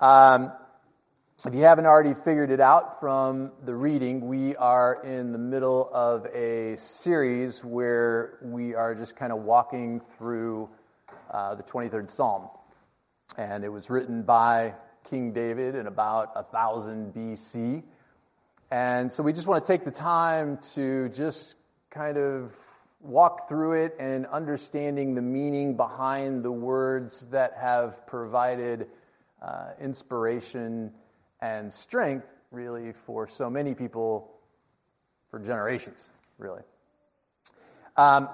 Um, if you haven't already figured it out from the reading, we are in the middle of a series where we are just kind of walking through uh, the 23rd Psalm. And it was written by King David in about 1000 BC. And so we just want to take the time to just kind of walk through it and understanding the meaning behind the words that have provided uh, inspiration and strength, really, for so many people for generations, really. Um,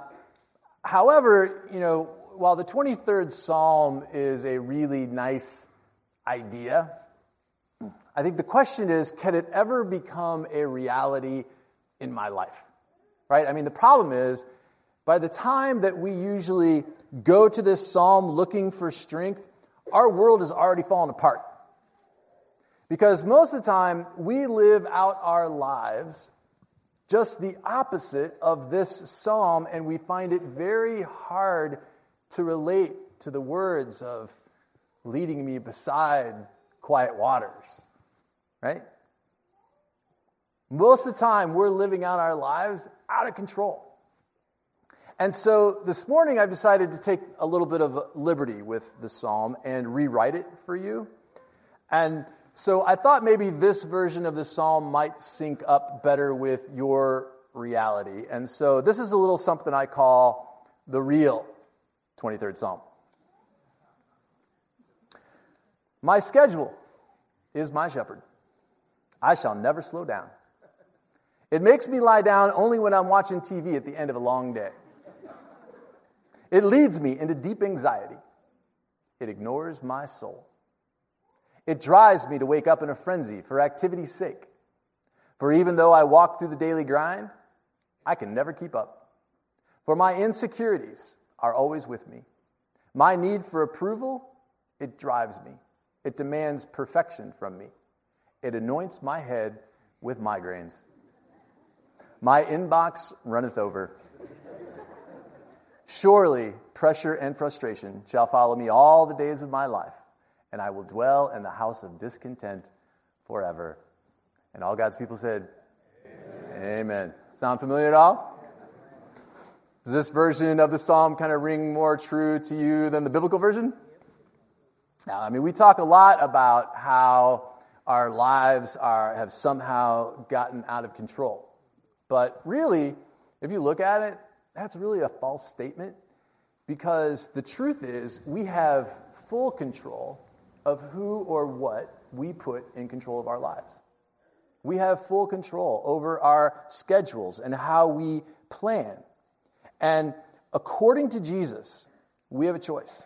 however, you know, while the 23rd Psalm is a really nice idea, I think the question is can it ever become a reality in my life? Right? I mean, the problem is by the time that we usually go to this psalm looking for strength, our world is already fallen apart. Because most of the time, we live out our lives just the opposite of this psalm, and we find it very hard to relate to the words of leading me beside quiet waters, right? Most of the time, we're living out our lives out of control. And so this morning, I've decided to take a little bit of liberty with the psalm and rewrite it for you. And so I thought maybe this version of the psalm might sync up better with your reality. And so this is a little something I call the real 23rd psalm. My schedule is my shepherd. I shall never slow down. It makes me lie down only when I'm watching TV at the end of a long day. It leads me into deep anxiety. It ignores my soul. It drives me to wake up in a frenzy for activity's sake. For even though I walk through the daily grind, I can never keep up. For my insecurities are always with me. My need for approval, it drives me. It demands perfection from me. It anoints my head with migraines. My inbox runneth over. Surely pressure and frustration shall follow me all the days of my life, and I will dwell in the house of discontent forever. And all God's people said, Amen. Amen. Sound familiar at all? Does this version of the psalm kind of ring more true to you than the biblical version? Now, I mean, we talk a lot about how our lives are, have somehow gotten out of control. But really, if you look at it, that's really a false statement because the truth is we have full control of who or what we put in control of our lives. We have full control over our schedules and how we plan. And according to Jesus, we have a choice.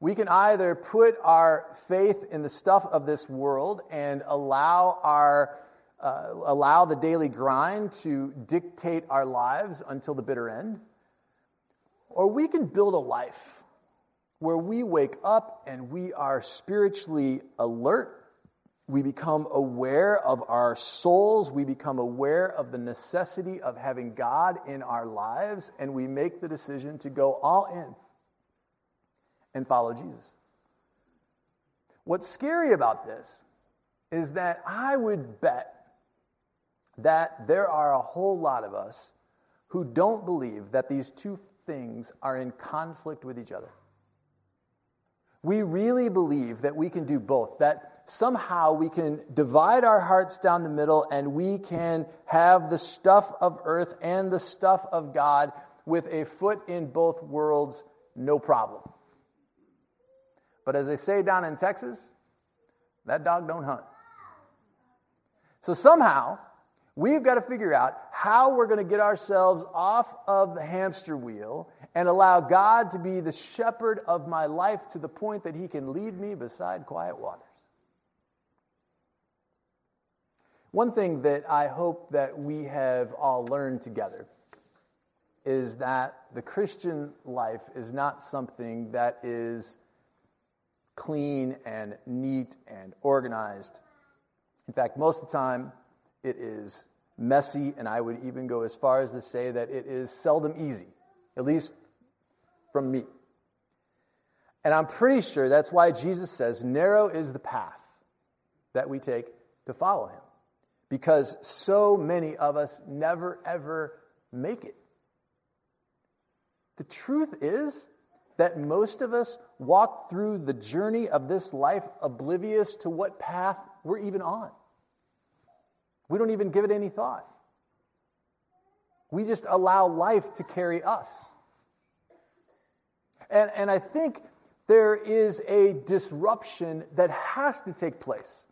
We can either put our faith in the stuff of this world and allow our uh, allow the daily grind to dictate our lives until the bitter end. Or we can build a life where we wake up and we are spiritually alert. We become aware of our souls. We become aware of the necessity of having God in our lives. And we make the decision to go all in and follow Jesus. What's scary about this is that I would bet that there are a whole lot of us who don't believe that these two things are in conflict with each other. We really believe that we can do both, that somehow we can divide our hearts down the middle and we can have the stuff of earth and the stuff of God with a foot in both worlds, no problem. But as they say down in Texas, that dog don't hunt. So somehow, We've got to figure out how we're going to get ourselves off of the hamster wheel and allow God to be the shepherd of my life to the point that He can lead me beside quiet waters. One thing that I hope that we have all learned together is that the Christian life is not something that is clean and neat and organized. In fact, most of the time, it is messy, and I would even go as far as to say that it is seldom easy, at least from me. And I'm pretty sure that's why Jesus says, narrow is the path that we take to follow him. Because so many of us never, ever make it. The truth is that most of us walk through the journey of this life oblivious to what path we're even on. We don't even give it any thought. We just allow life to carry us. And, and I think there is a disruption that has to take place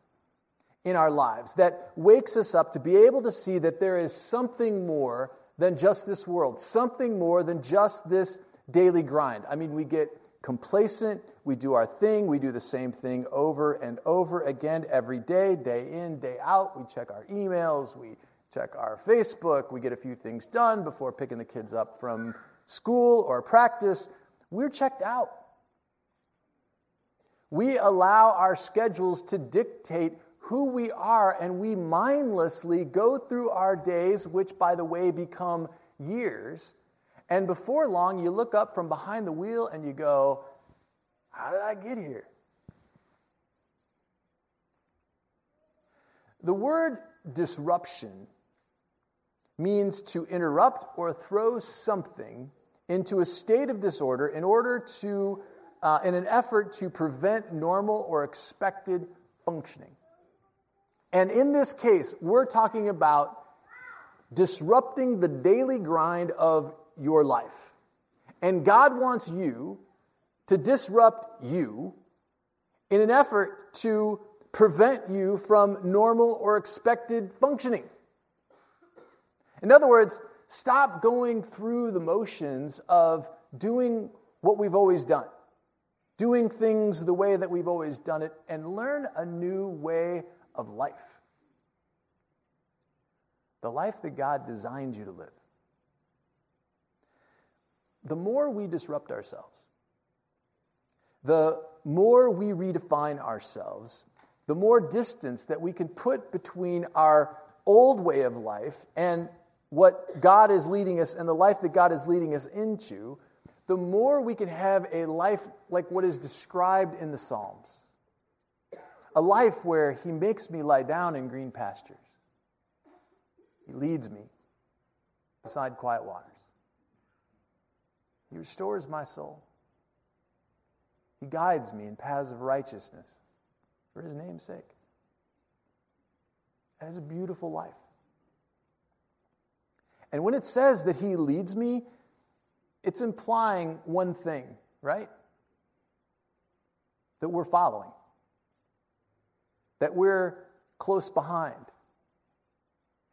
in our lives that wakes us up to be able to see that there is something more than just this world, something more than just this daily grind. I mean, we get complacent, we do our thing, we do the same thing over and over again every day, day in, day out. We check our emails, we check our Facebook, we get a few things done before picking the kids up from school or practice. We're checked out. We allow our schedules to dictate who we are, and we mindlessly go through our days, which, by the way, become years. And before long, you look up from behind the wheel and you go, How did I get here? The word disruption means to interrupt or throw something into a state of disorder in order to, uh, in an effort to prevent normal or expected functioning. And in this case, we're talking about disrupting the daily grind of your life. And God wants you to disrupt you in an effort to prevent you from normal or expected functioning. In other words, stop going through the motions of doing what we've always done, doing things the way that we've always done it, and learn a new way of life. The life that God designed you to live. The more we disrupt ourselves, the more we redefine ourselves, the more distance that we can put between our old way of life and what God is leading us and the life that God is leading us into, the more we can have a life like what is described in the Psalms a life where He makes me lie down in green pastures. He leads me beside quiet waters. He restores my soul. He guides me in paths of righteousness for His name's sake. That is a beautiful life. And when it says that He leads me, it's implying one thing, right? That we're following that we're close behind.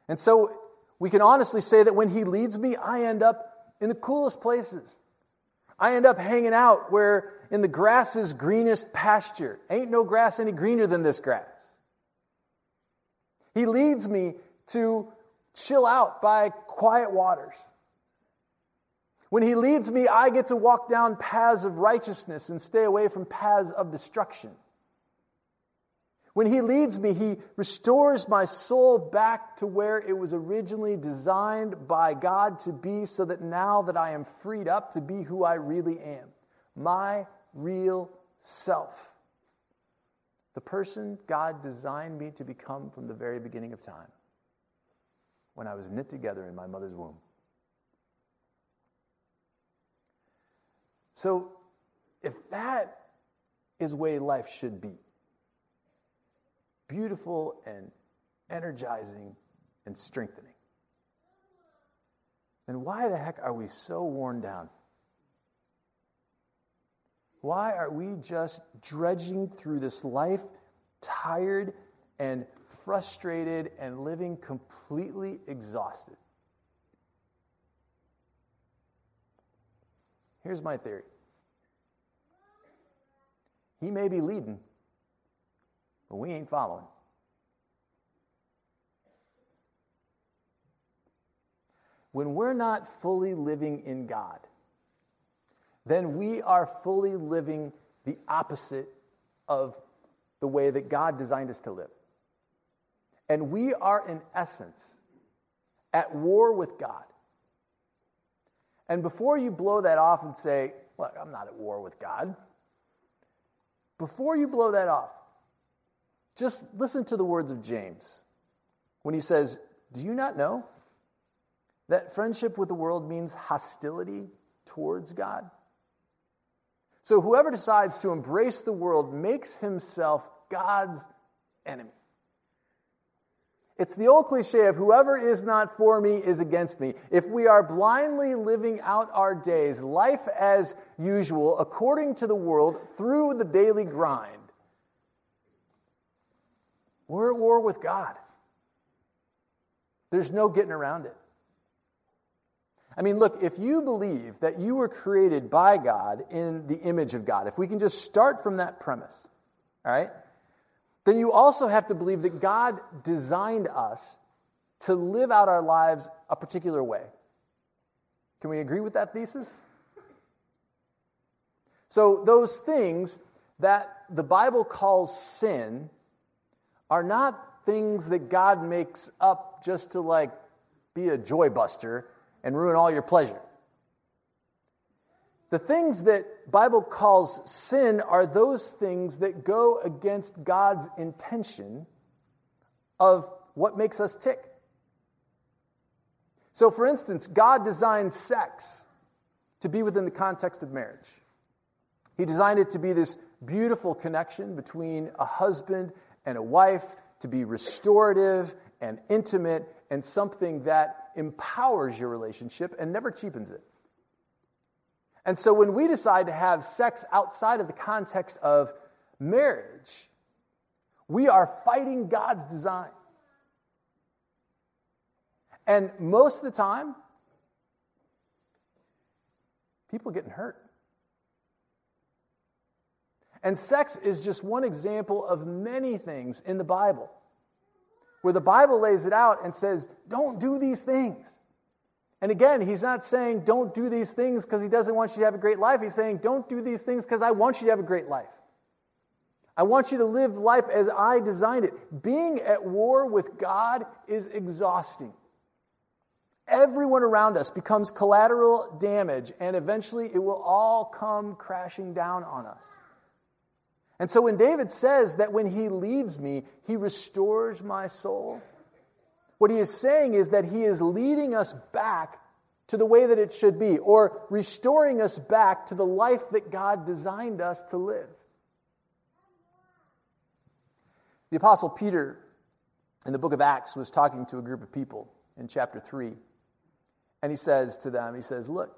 And so we can honestly say that when He leads me, I end up in the coolest places. I end up hanging out where in the grass's greenest pasture. Ain't no grass any greener than this grass. He leads me to chill out by quiet waters. When He leads me, I get to walk down paths of righteousness and stay away from paths of destruction. When He leads me, He restores my soul back to where it was originally designed by God to be, so that now that I am freed up to be who I really am, my real self, the person God designed me to become from the very beginning of time, when I was knit together in my mother's womb. So, if that is way life should be, beautiful and energizing and strengthening. Then why the heck are we so worn down? Why are we just dredging through this life tired and frustrated and living completely exhausted? Here's my theory He may be leading but we ain't following. When we're not fully living in God, then we are fully living the opposite of the way that God designed us to live. And we are, in essence, at war with God. And before you blow that off and say, Look, I'm not at war with God, before you blow that off, just listen to the words of James when he says, Do you not know that friendship with the world means hostility towards God? So whoever decides to embrace the world makes himself God's enemy. It's the old cliche of whoever is not for me is against me. If we are blindly living out our days, life as usual, according to the world, through the daily grind, we're at war with God. There's no getting around it. I mean, look, if you believe that you were created by God in the image of God, if we can just start from that premise, all right, then you also have to believe that God designed us to live out our lives a particular way. Can we agree with that thesis? So, those things that the Bible calls sin are not things that God makes up just to like be a joy buster and ruin all your pleasure. The things that Bible calls sin are those things that go against God's intention of what makes us tick. So, for instance, God designed sex to be within the context of marriage. He designed it to be this beautiful connection between a husband and a wife, to be restorative and intimate, and something that empowers your relationship and never cheapens it. And so when we decide to have sex outside of the context of marriage, we are fighting God's design. And most of the time, people getting hurt. And sex is just one example of many things in the Bible where the Bible lays it out and says, don't do these things. And again, he's not saying don't do these things because he doesn't want you to have a great life. He's saying don't do these things because I want you to have a great life. I want you to live life as I designed it. Being at war with God is exhausting. Everyone around us becomes collateral damage, and eventually it will all come crashing down on us. And so when David says that when he leads me, he restores my soul, what he is saying is that he is leading us back to the way that it should be, or restoring us back to the life that God designed us to live. The Apostle Peter in the book of Acts was talking to a group of people in chapter 3. And he says to them, he says, Look,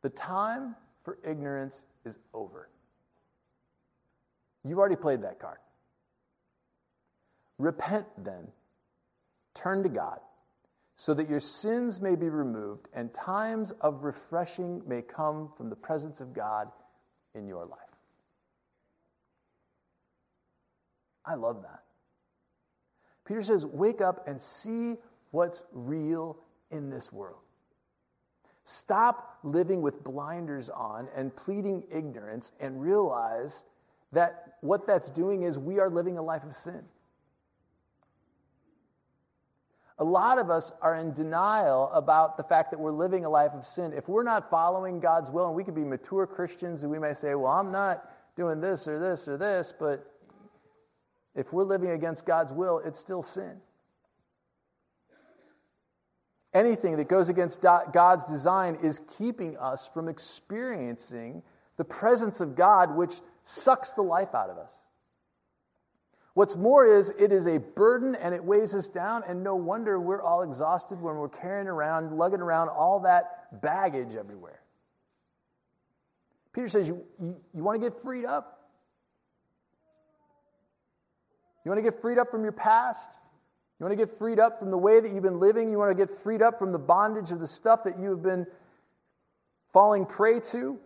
the time for ignorance is over. You've already played that card. Repent then Turn to God so that your sins may be removed and times of refreshing may come from the presence of God in your life. I love that. Peter says, Wake up and see what's real in this world. Stop living with blinders on and pleading ignorance and realize that what that's doing is we are living a life of sin. A lot of us are in denial about the fact that we're living a life of sin. If we're not following God's will, and we could be mature Christians and we may say, Well, I'm not doing this or this or this, but if we're living against God's will, it's still sin. Anything that goes against God's design is keeping us from experiencing the presence of God, which sucks the life out of us. What's more is it is a burden and it weighs us down, and no wonder we're all exhausted when we're carrying around, lugging around all that baggage everywhere. Peter says, You, you, you want to get freed up? You want to get freed up from your past? You want to get freed up from the way that you've been living? You want to get freed up from the bondage of the stuff that you have been falling prey to?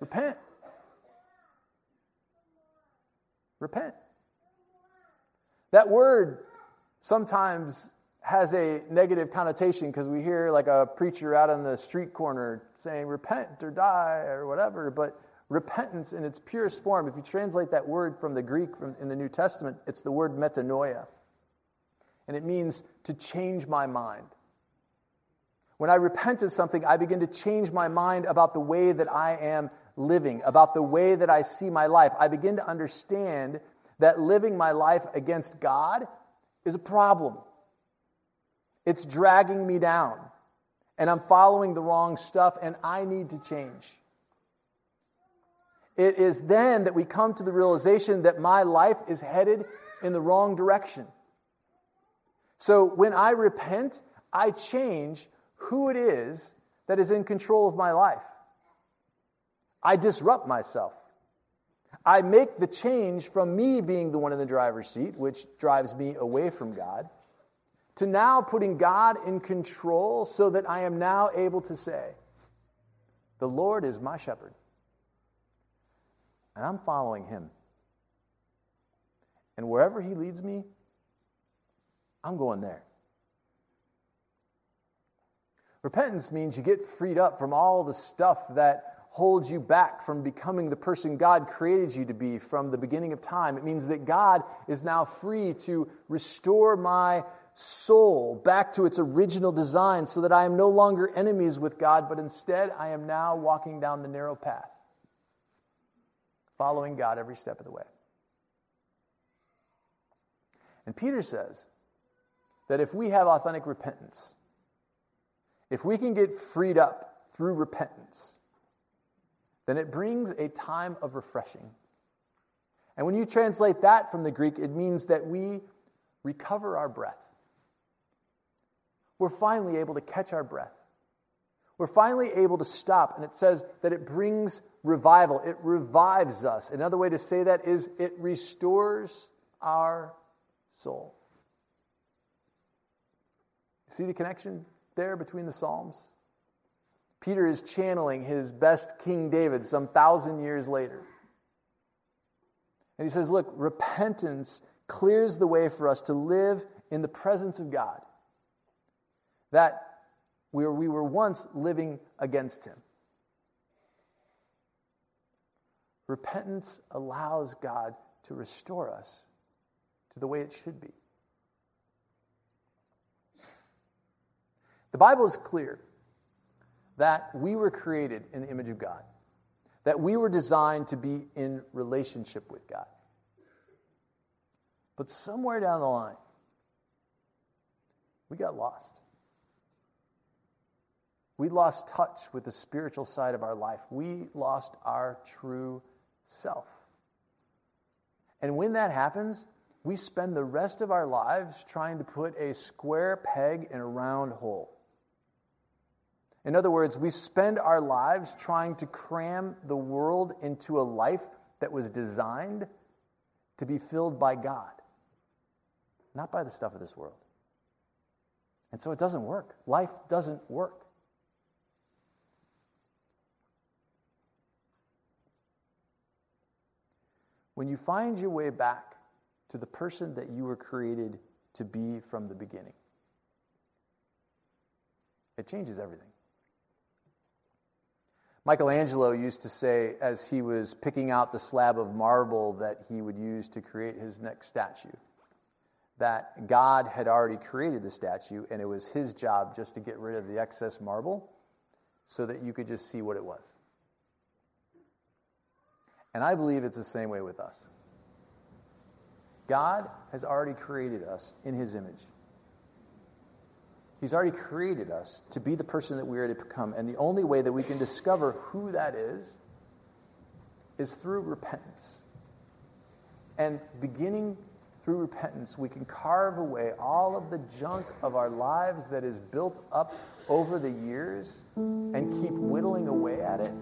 Repent. repent. That word sometimes has a negative connotation because we hear like a preacher out on the street corner saying, repent or die or whatever. But repentance in its purest form, if you translate that word from the Greek from, in the New Testament, it's the word metanoia. And it means to change my mind. When I repent of something, I begin to change my mind about the way that I am living, about the way that I see my life, I begin to understand that living my life against God is a problem. It's dragging me down, and I'm following the wrong stuff, and I need to change. It is then that we come to the realization that my life is headed in the wrong direction. So when I repent, I change who it is that is in control of my life. I disrupt myself. I make the change from me being the one in the driver's seat, which drives me away from God, to now putting God in control so that I am now able to say, The Lord is my shepherd, and I'm following him. And wherever he leads me, I'm going there. Repentance means you get freed up from all the stuff that holds you back from becoming the person God created you to be from the beginning of time. It means that God is now free to restore my soul back to its original design so that I am no longer enemies with God, but instead I am now walking down the narrow path, following God every step of the way. And Peter says that if we have authentic repentance, if we can get freed up through repentance, then it brings a time of refreshing. And when you translate that from the Greek, it means that we recover our breath. We're finally able to catch our breath. We're finally able to stop. And it says that it brings revival, it revives us. Another way to say that is it restores our soul. See the connection there between the Psalms? Peter is channeling his best King David some thousand years later. And he says, Look, repentance clears the way for us to live in the presence of God. That where we were once living against him. Repentance allows God to restore us to the way it should be. The Bible is clear that we were created in the image of God, that we were designed to be in relationship with God. But somewhere down the line, we got lost. We lost touch with the spiritual side of our life. We lost our true self. And when that happens, we spend the rest of our lives trying to put a square peg in a round hole. In other words, we spend our lives trying to cram the world into a life that was designed to be filled by God, not by the stuff of this world. And so it doesn't work. Life doesn't work. When you find your way back to the person that you were created to be from the beginning, it changes everything. Michelangelo used to say, as he was picking out the slab of marble that he would use to create his next statue, that God had already created the statue and it was his job just to get rid of the excess marble so that you could just see what it was. And I believe it's the same way with us. God has already created us in his image. He's already created us to be the person that we are to become. And the only way that we can discover who that is is through repentance. And beginning through repentance, we can carve away all of the junk of our lives that is built up over the years and keep whittling away at it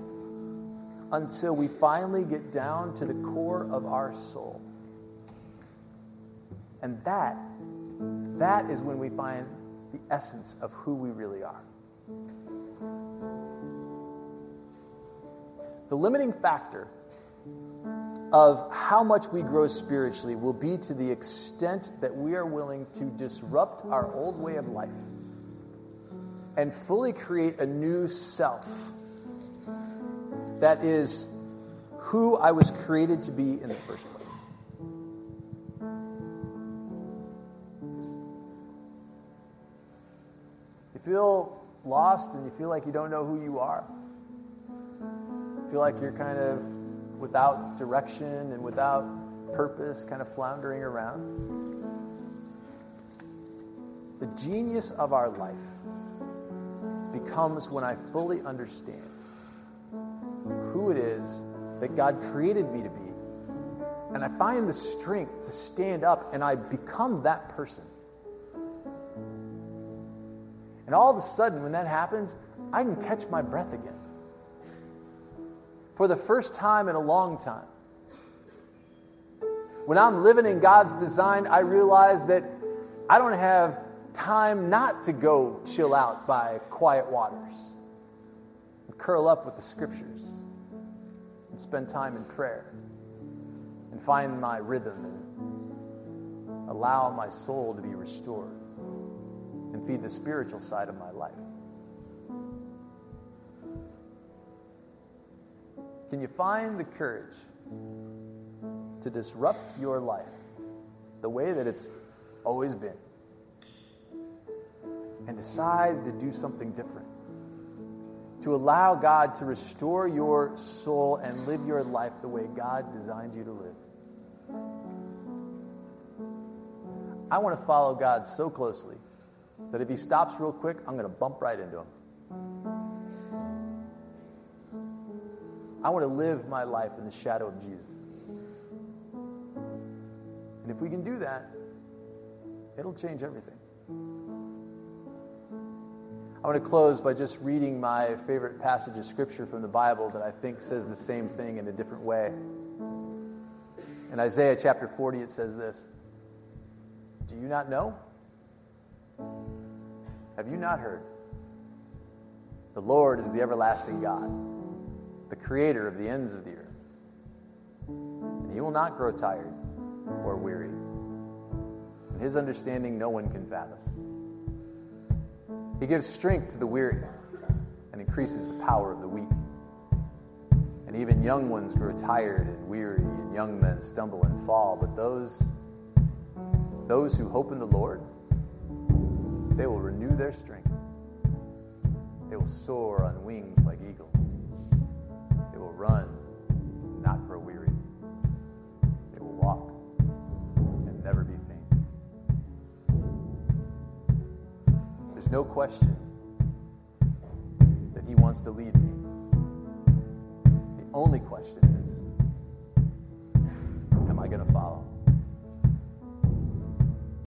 until we finally get down to the core of our soul. And that, that is when we find the essence of who we really are. The limiting factor of how much we grow spiritually will be to the extent that we are willing to disrupt our old way of life and fully create a new self that is who I was created to be in the first place. Feel lost and you feel like you don't know who you are, Feel like you're kind of without direction and without purpose, kind of floundering around. The genius of our life becomes when I fully understand who it is that God created me to be. And I find the strength to stand up and I become that person. And all of a sudden, when that happens, I can catch my breath again. For the first time in a long time. When I'm living in God's design, I realize that I don't have time not to go chill out by quiet waters and curl up with the scriptures and spend time in prayer and find my rhythm and allow my soul to be restored feed the spiritual side of my life. Can you find the courage to disrupt your life the way that it's always been and decide to do something different? To allow God to restore your soul and live your life the way God designed you to live. I want to follow God so closely that if He stops real quick, I'm going to bump right into Him. I want to live my life in the shadow of Jesus. And if we can do that, it'll change everything. I want to close by just reading my favorite passage of scripture from the Bible that I think says the same thing in a different way. In Isaiah chapter 40, it says this Do you not know? Have you not heard? The Lord is the everlasting God the creator of the ends of the earth. And he will not grow tired or weary. And his understanding no one can fathom. He gives strength to the weary and increases the power of the weak. And even young ones grow tired and weary, and young men stumble and fall. But those, those who hope in the Lord, they will renew their strength. They will soar on wings like eagles They will run, not grow weary. They will walk and never be faint. There's no question that He wants to lead me. The only question is, am I going to follow?